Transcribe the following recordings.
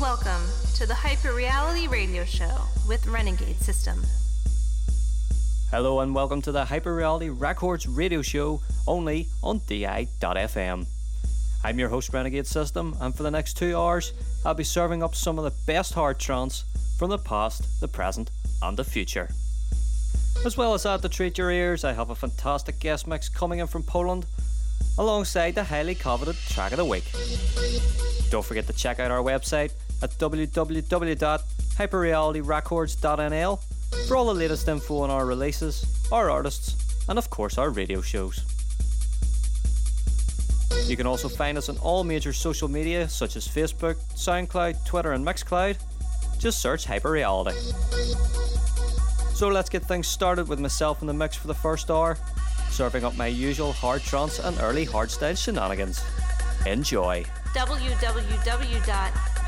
Welcome to the Hyper Reality Radio Show with Renegade System. Hello and welcome to the Hyper Reality Records radio show only on DI.FM. I'm your host Renegade System and for the next two hours I'll be serving up some of the best hard trance from the past, the present and the future. As well as that to treat your ears, I have a fantastic guest mix coming in from Poland alongside the highly coveted track of the week. Don't forget to check out our website at www.hyperrealityrecords.nl for all the latest info on our releases, our artists, and of course our radio shows. You can also find us on all major social media such as Facebook, SoundCloud, Twitter, and Mixcloud. Just search Hyperreality. So let's get things started with myself in the mix for the first hour serving up my usual hard trance and early hardstyle shenanigans. Enjoy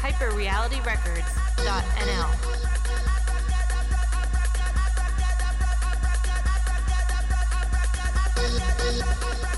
hyperrealityrecords.nl. Thank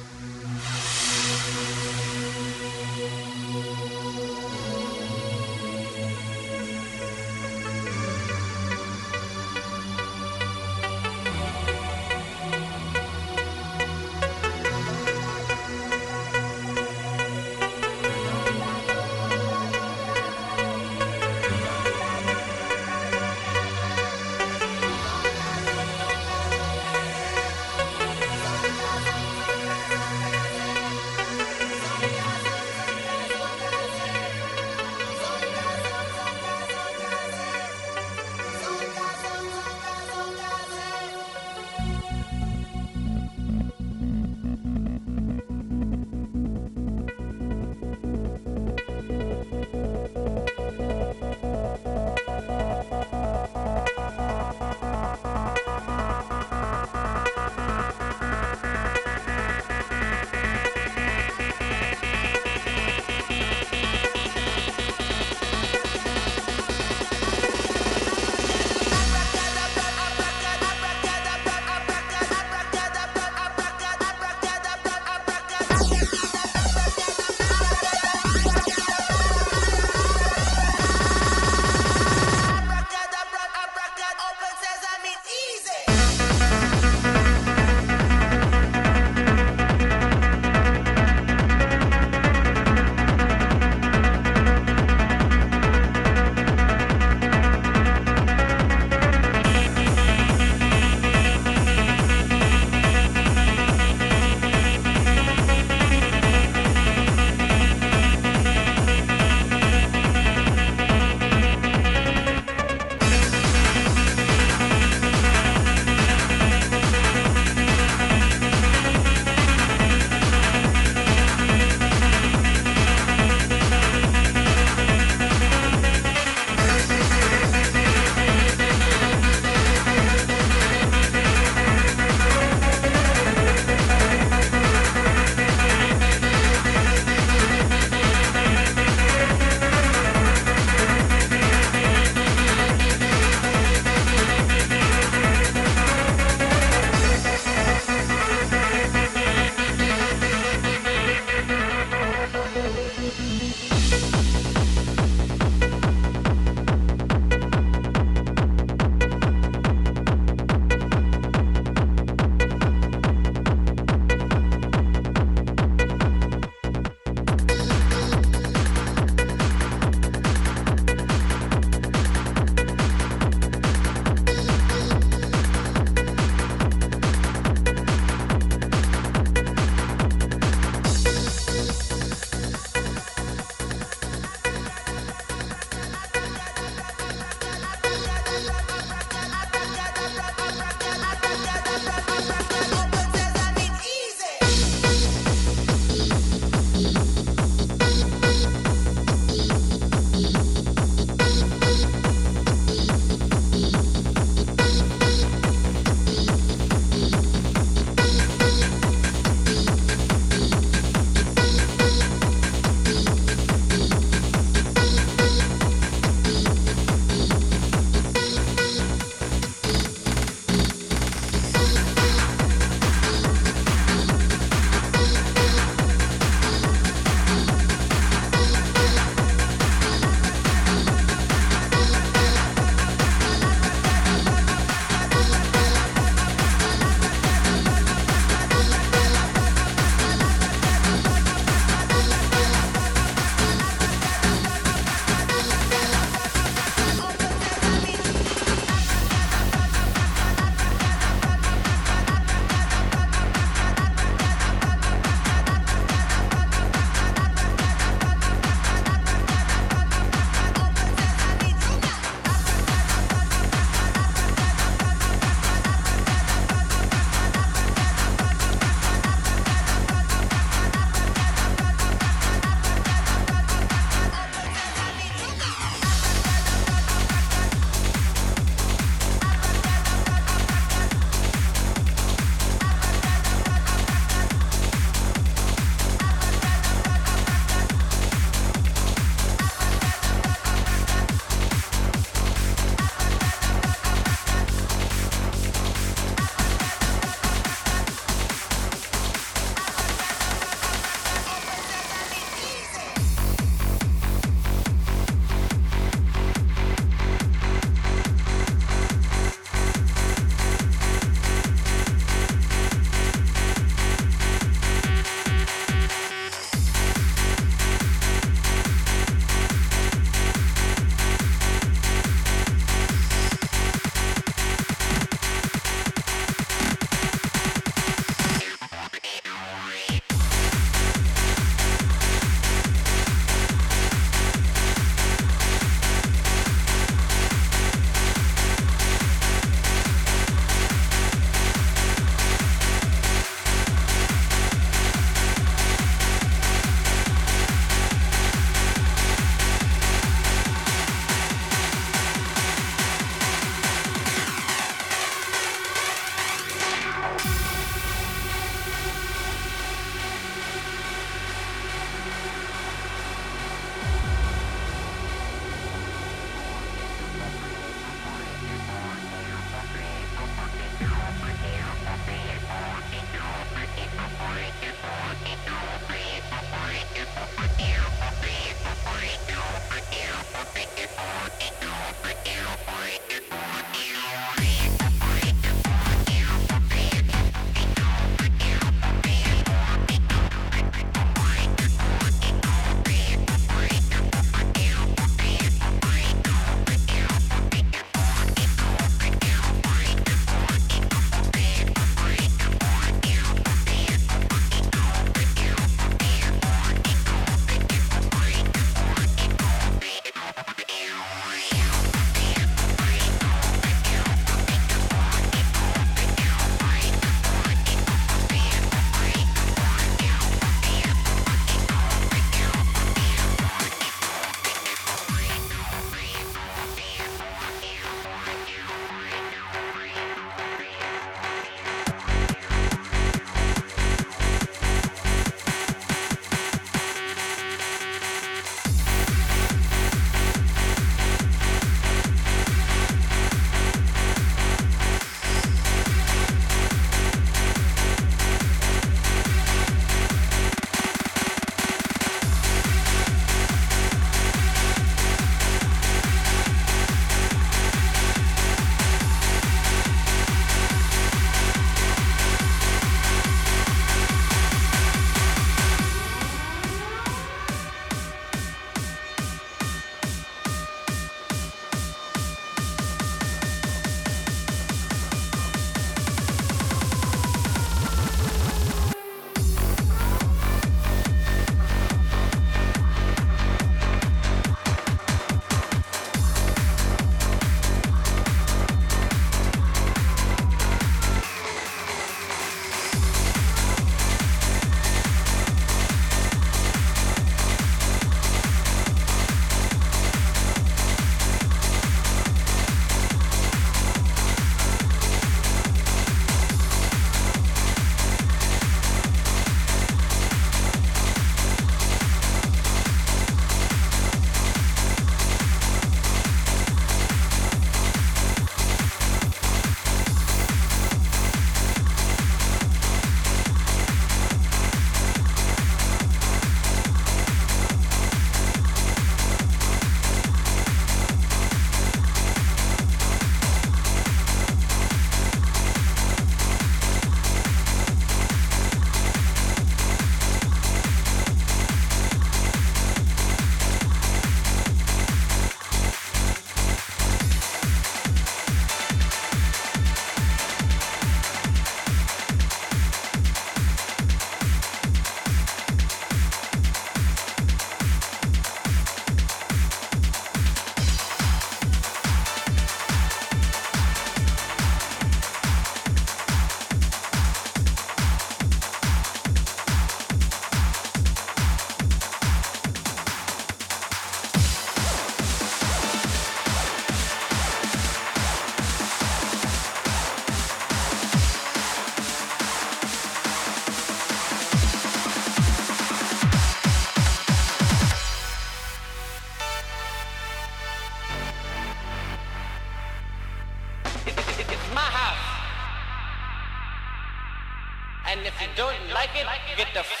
get the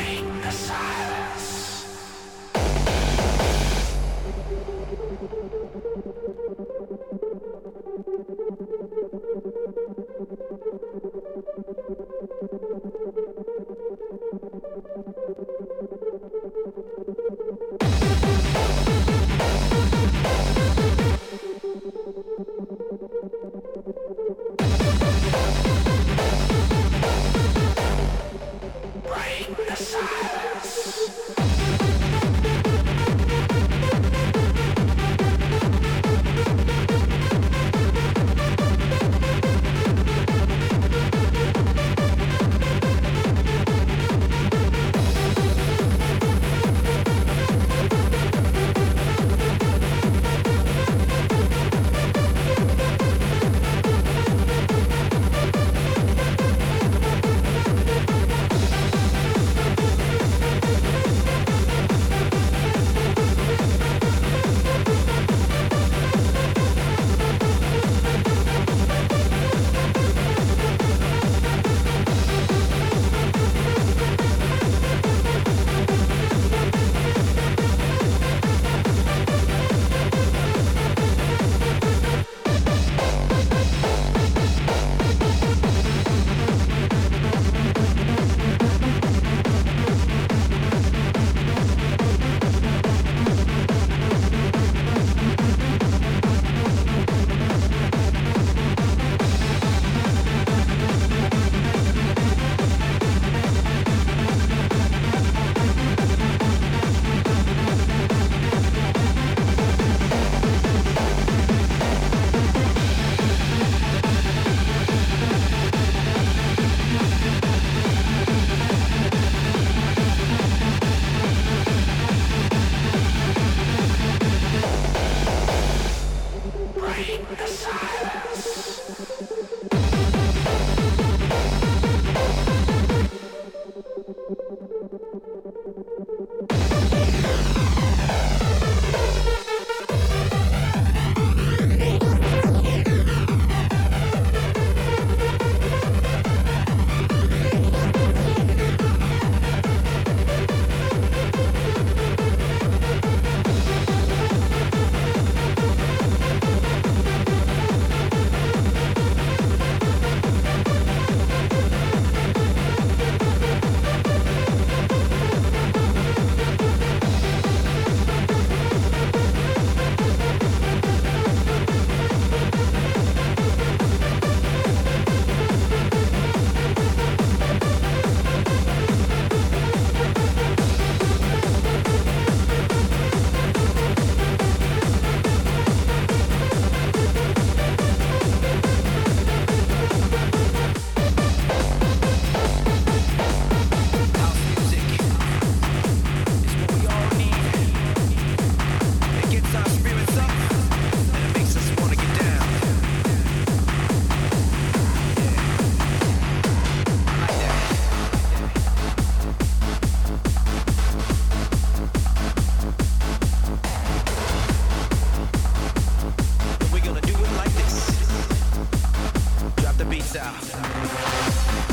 in the up. Let the DJ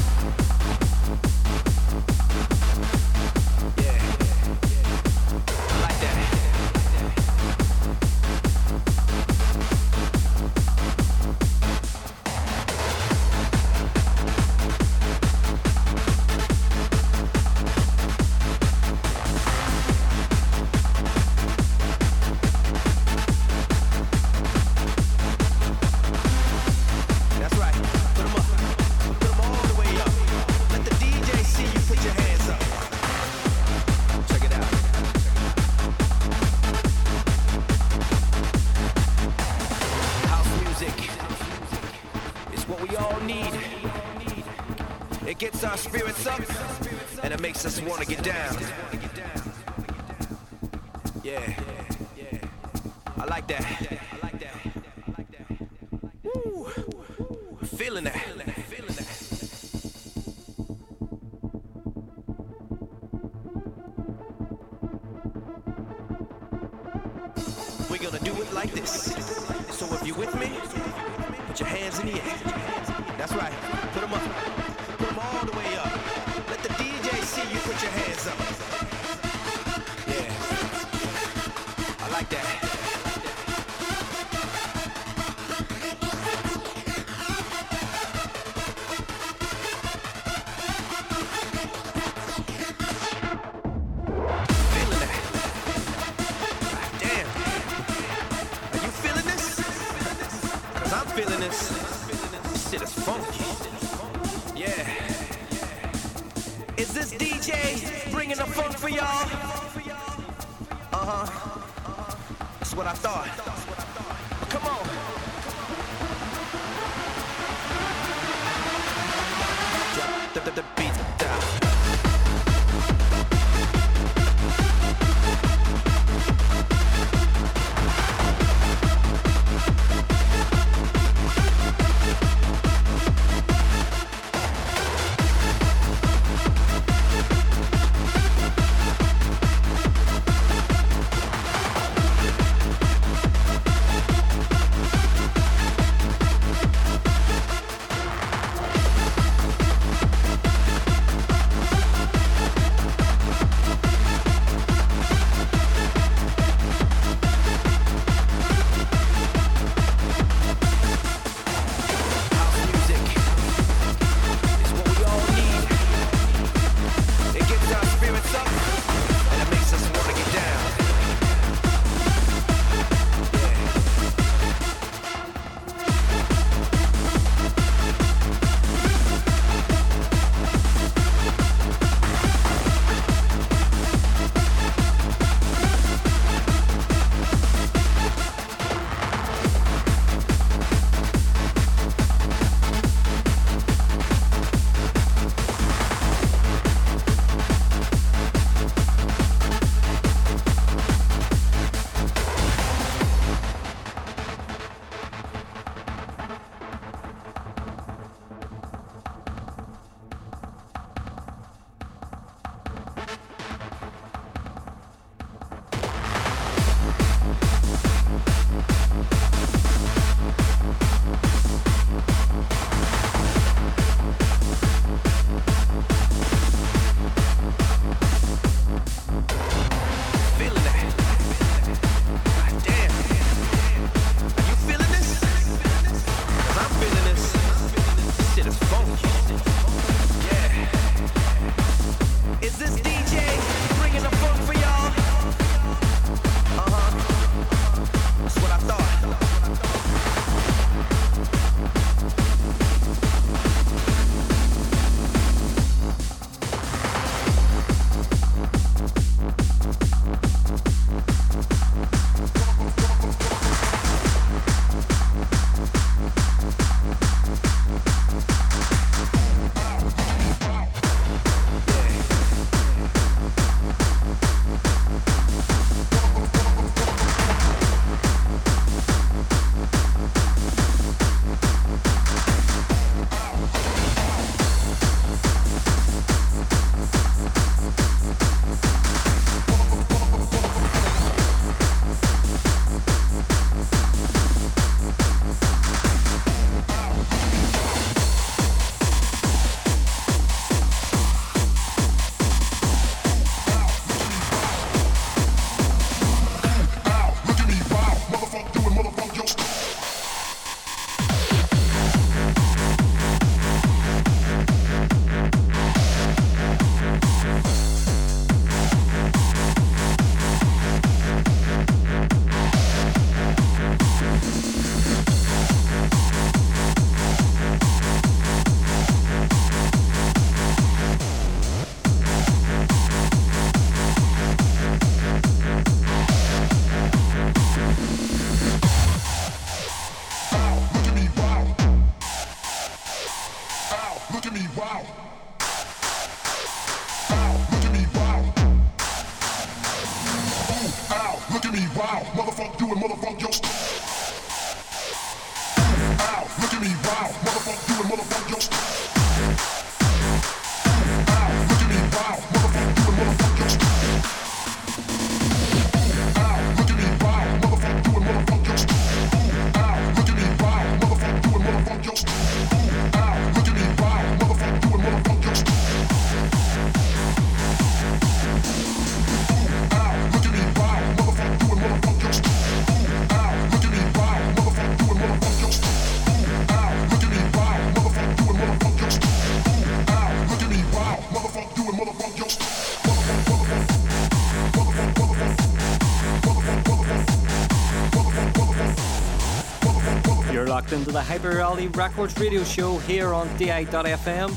into the Hyper Reality Records radio show here on DI.FM.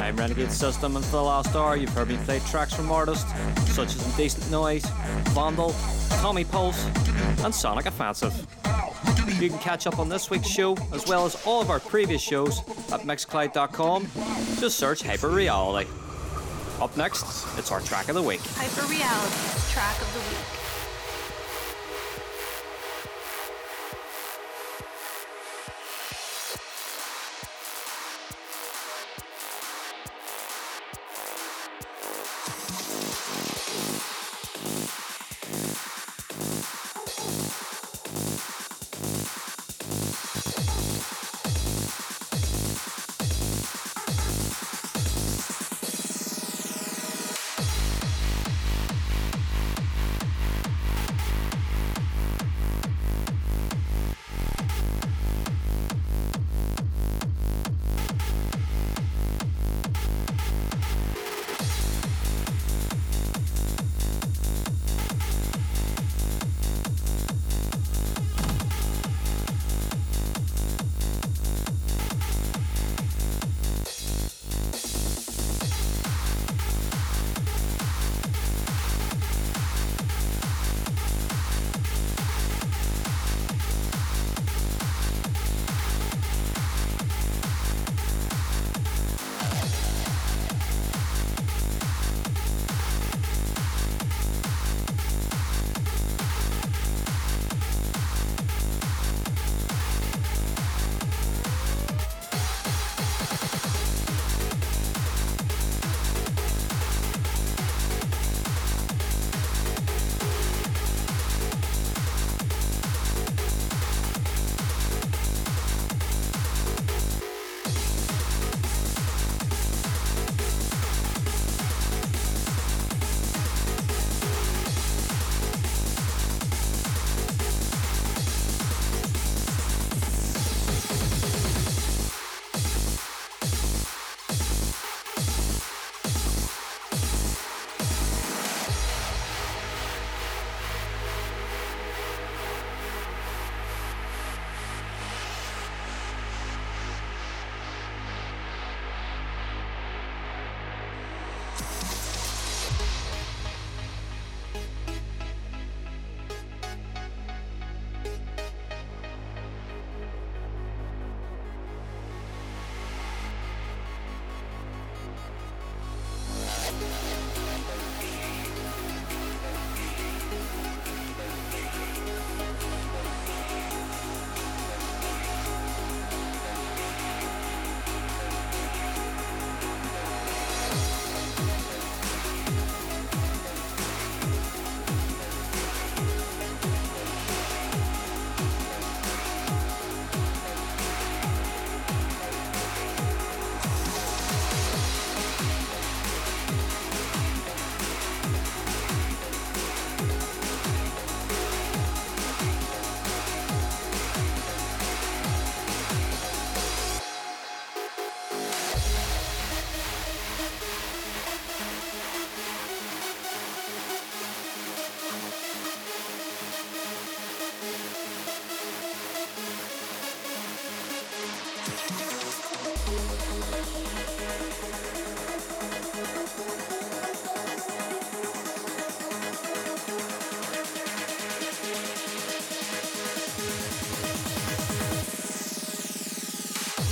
I'm Renegade System, and for the last hour, you've heard me play tracks from artists such as Indecent Noise, Vandal, Tommy Pulse, and Sonic Offensive. You can catch up on this week's show as well as all of our previous shows at mixcloud.com. Just search Hyper Reality. Up next, it's our track of the week. Hyper Reality track of the week.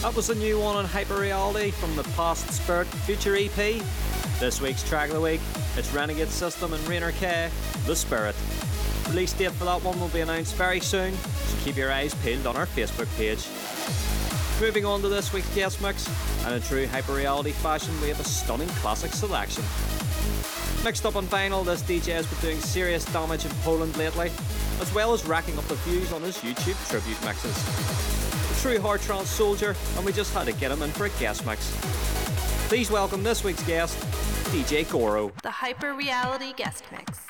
That was a new one on Hyper Reality from the Past Spirit Future EP. This week's track of the week, it's Renegade System and Rainer K, The Spirit. Release date for that one will be announced very soon, so keep your eyes peeled on our Facebook page. Moving on to this week's guest mix, and in true Hyper Reality fashion, we have a stunning classic selection. Mixed up on vinyl, this DJ has been doing serious damage in Poland lately, as well as racking up the views on his YouTube tribute mixes true hard trance soldier, and we just had to get him in for a guest mix. Please welcome this week's guest, DJ Goro. The Hyper Reality Guest Mix.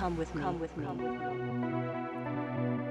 Come with me. Come with me. Come with me.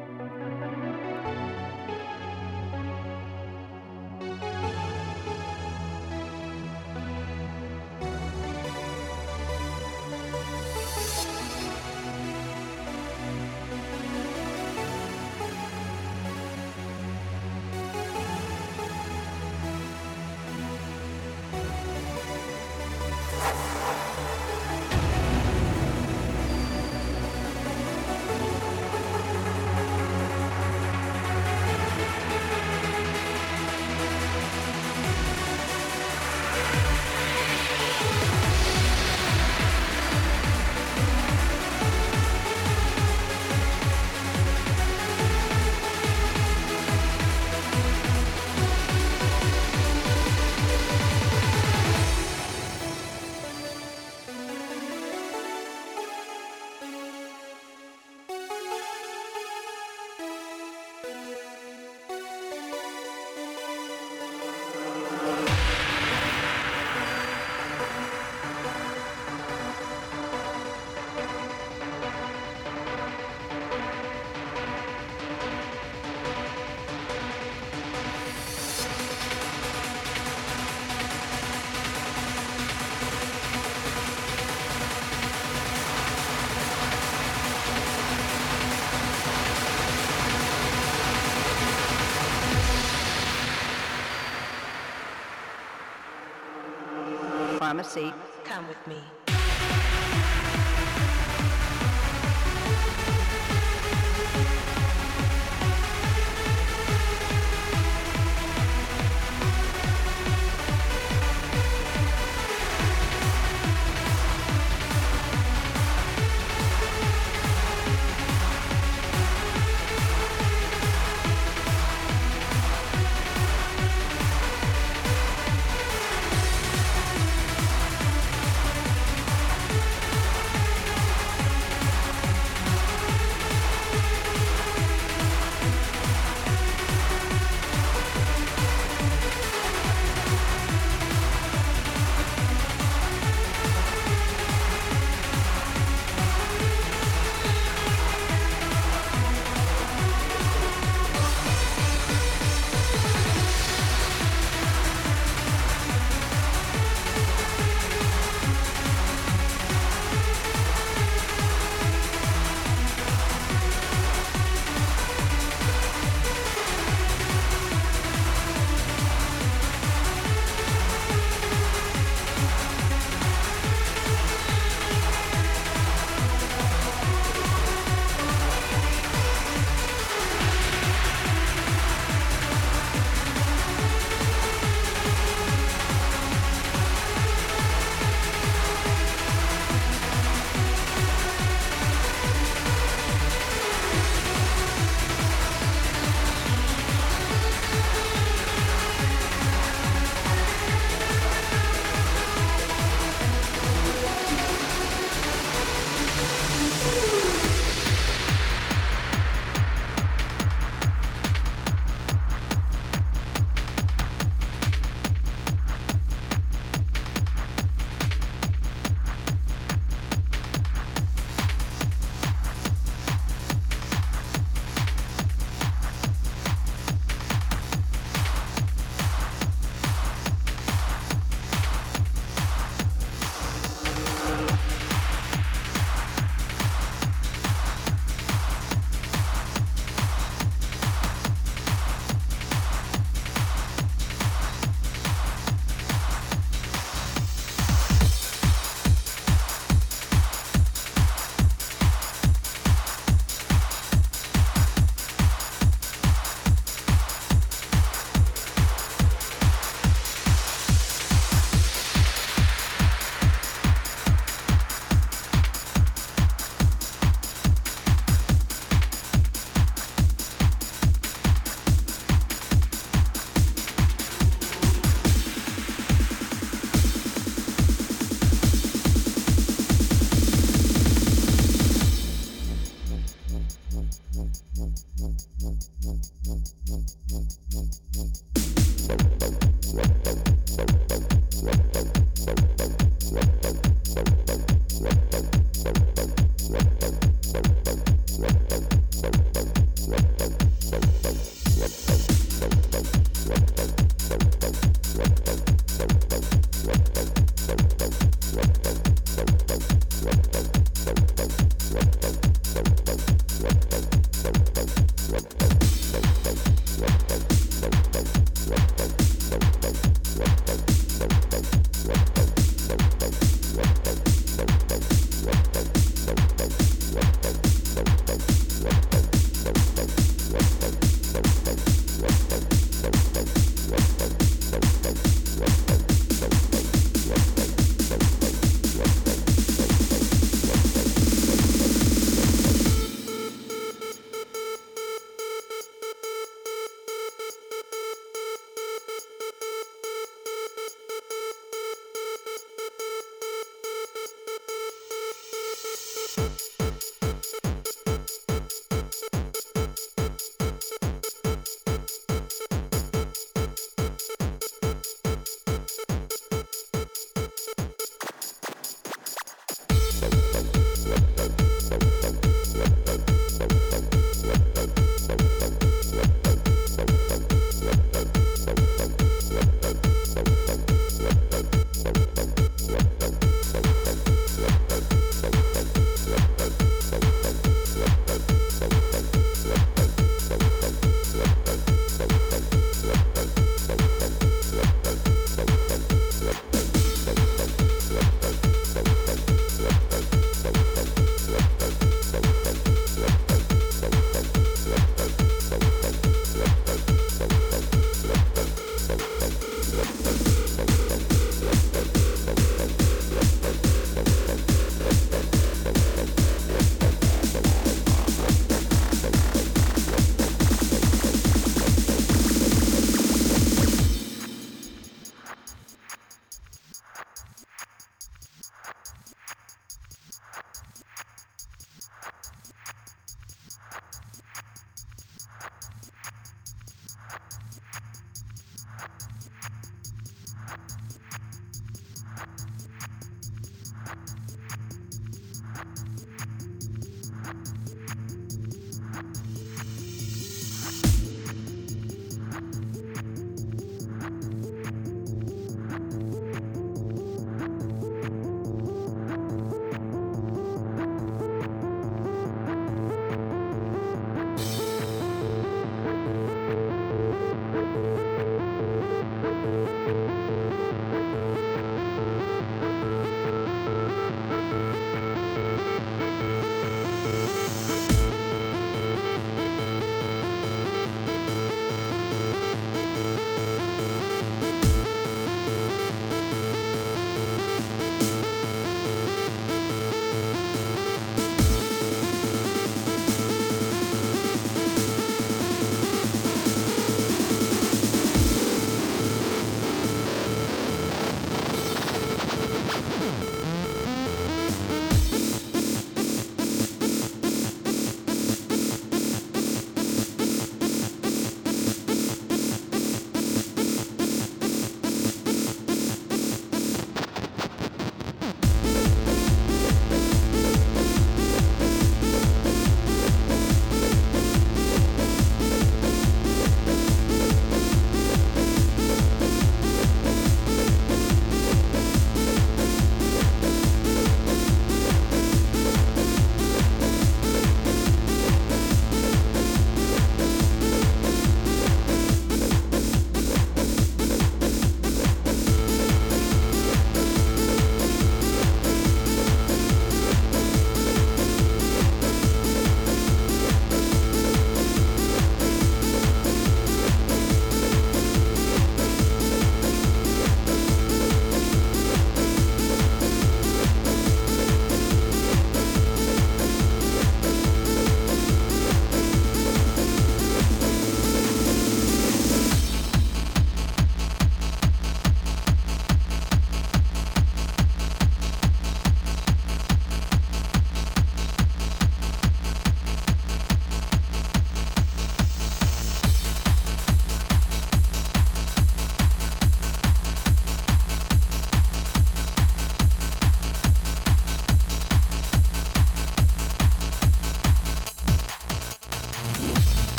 Pharmacy. Come with me.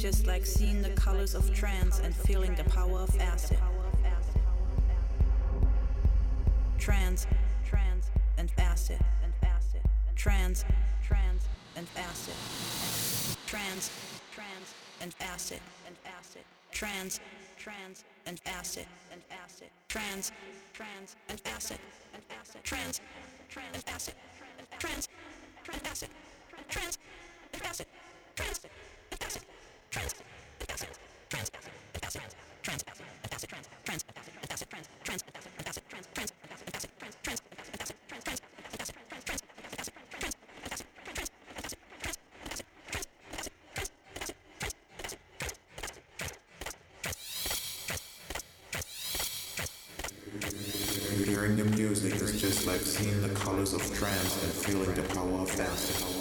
Just like seeing the colors of trance and feeling the power of acid. Trance, trance, and acid, and acid. Trance, trance, and acid. Trance, trance, and acid, and acid. Trance, trance, and acid, and acid. Trance, trance, and acid, and acid. Trance, trance, and acid, trance, trance, acid, trance, and acid, trance, and acid, Hearing the music is just like seeing the colors of trance and feeling the power of acid.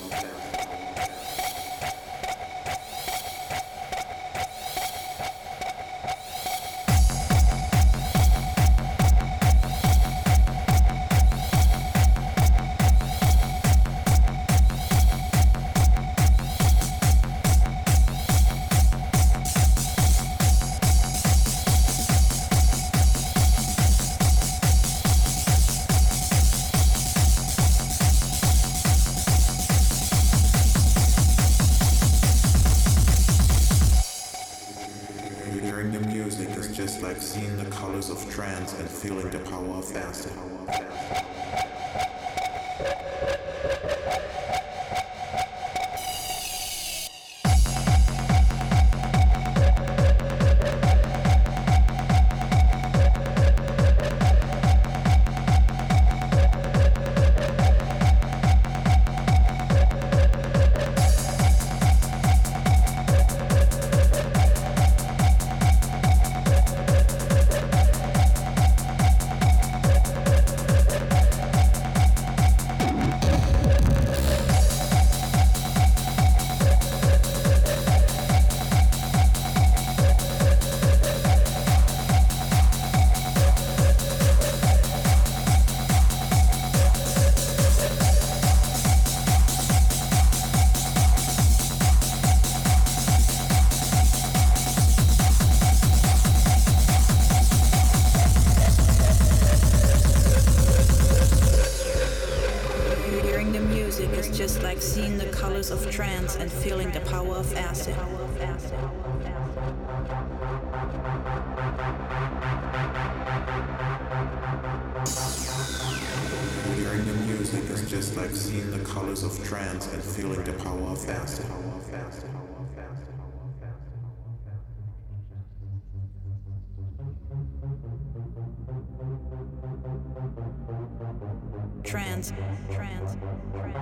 Trance, trance, trance.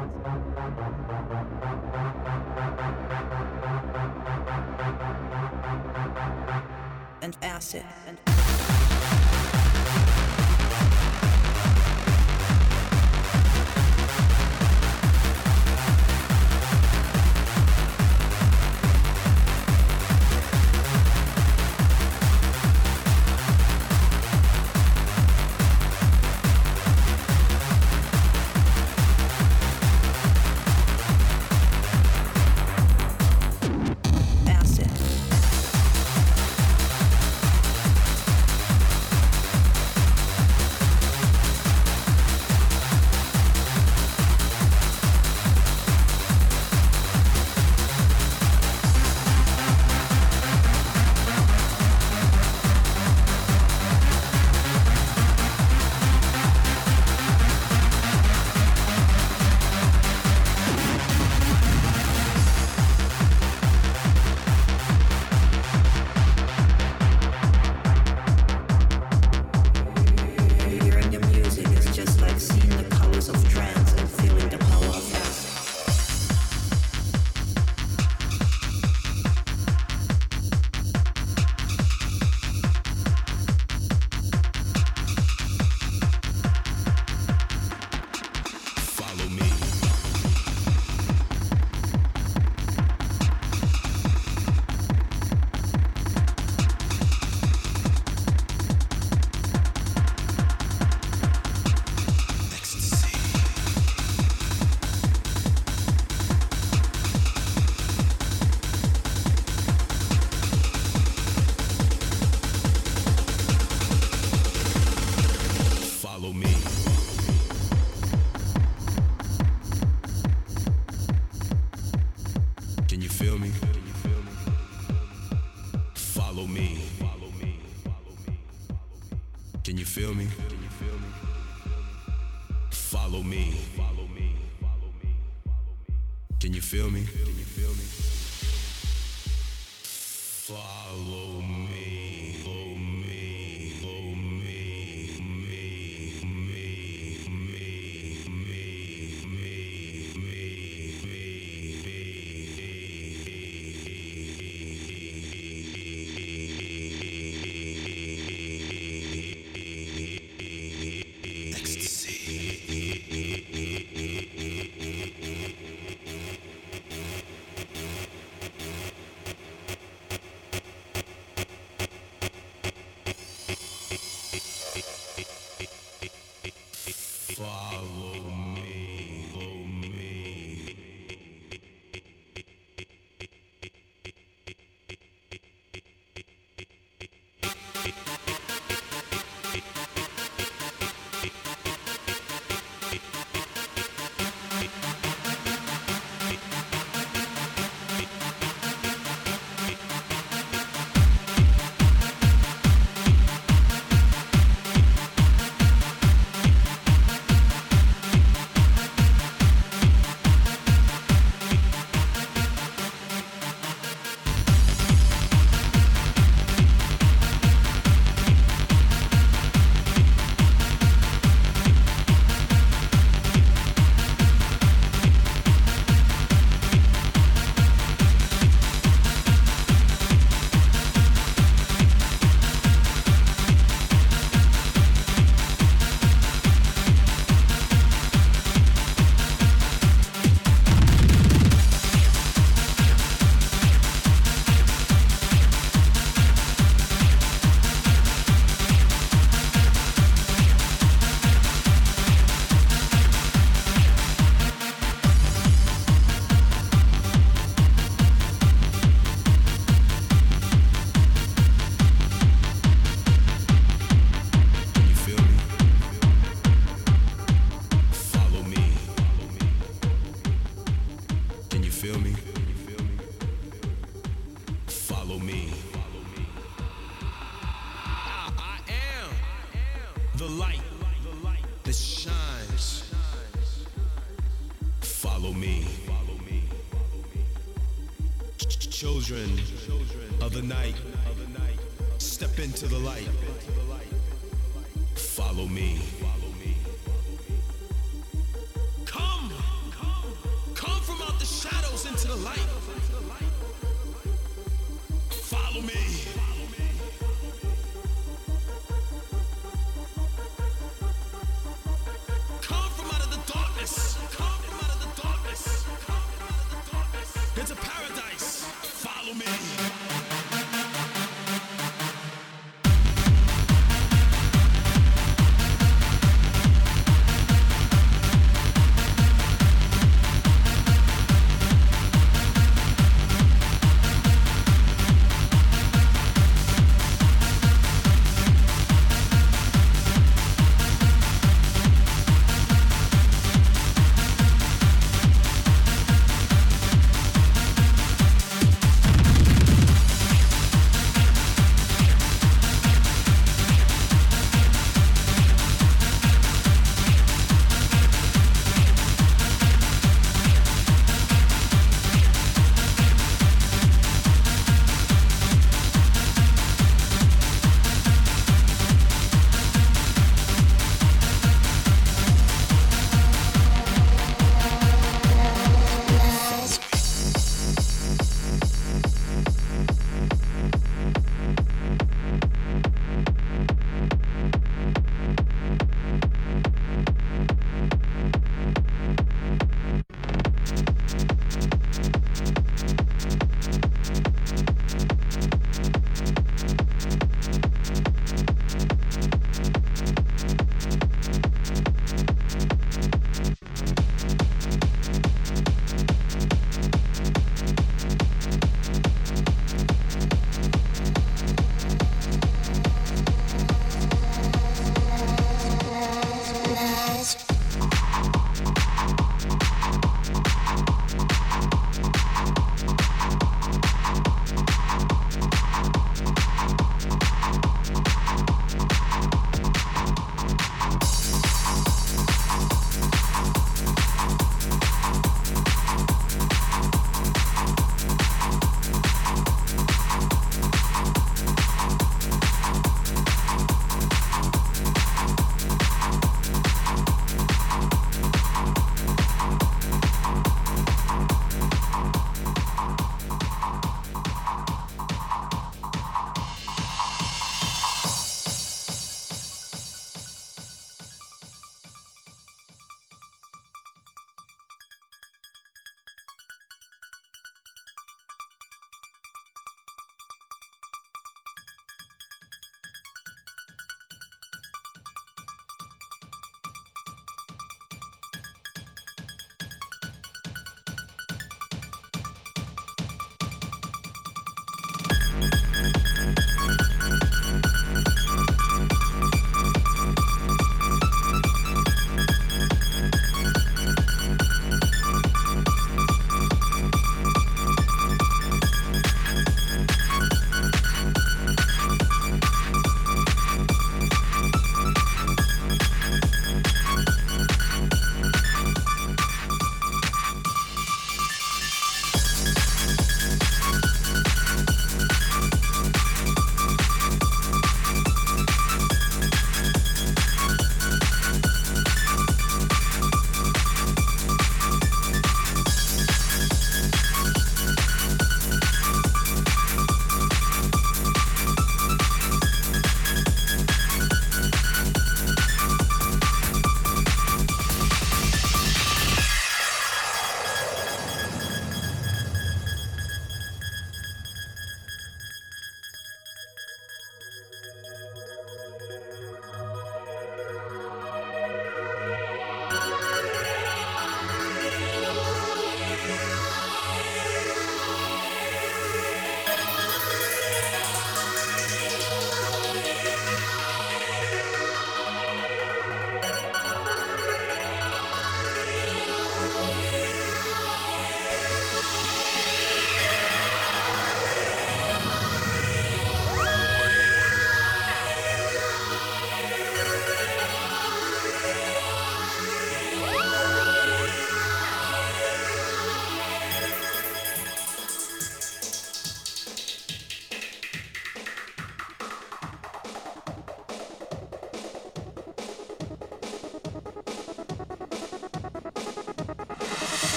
And acid. And acid.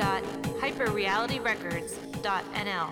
www.hyperrealityrecords.nl.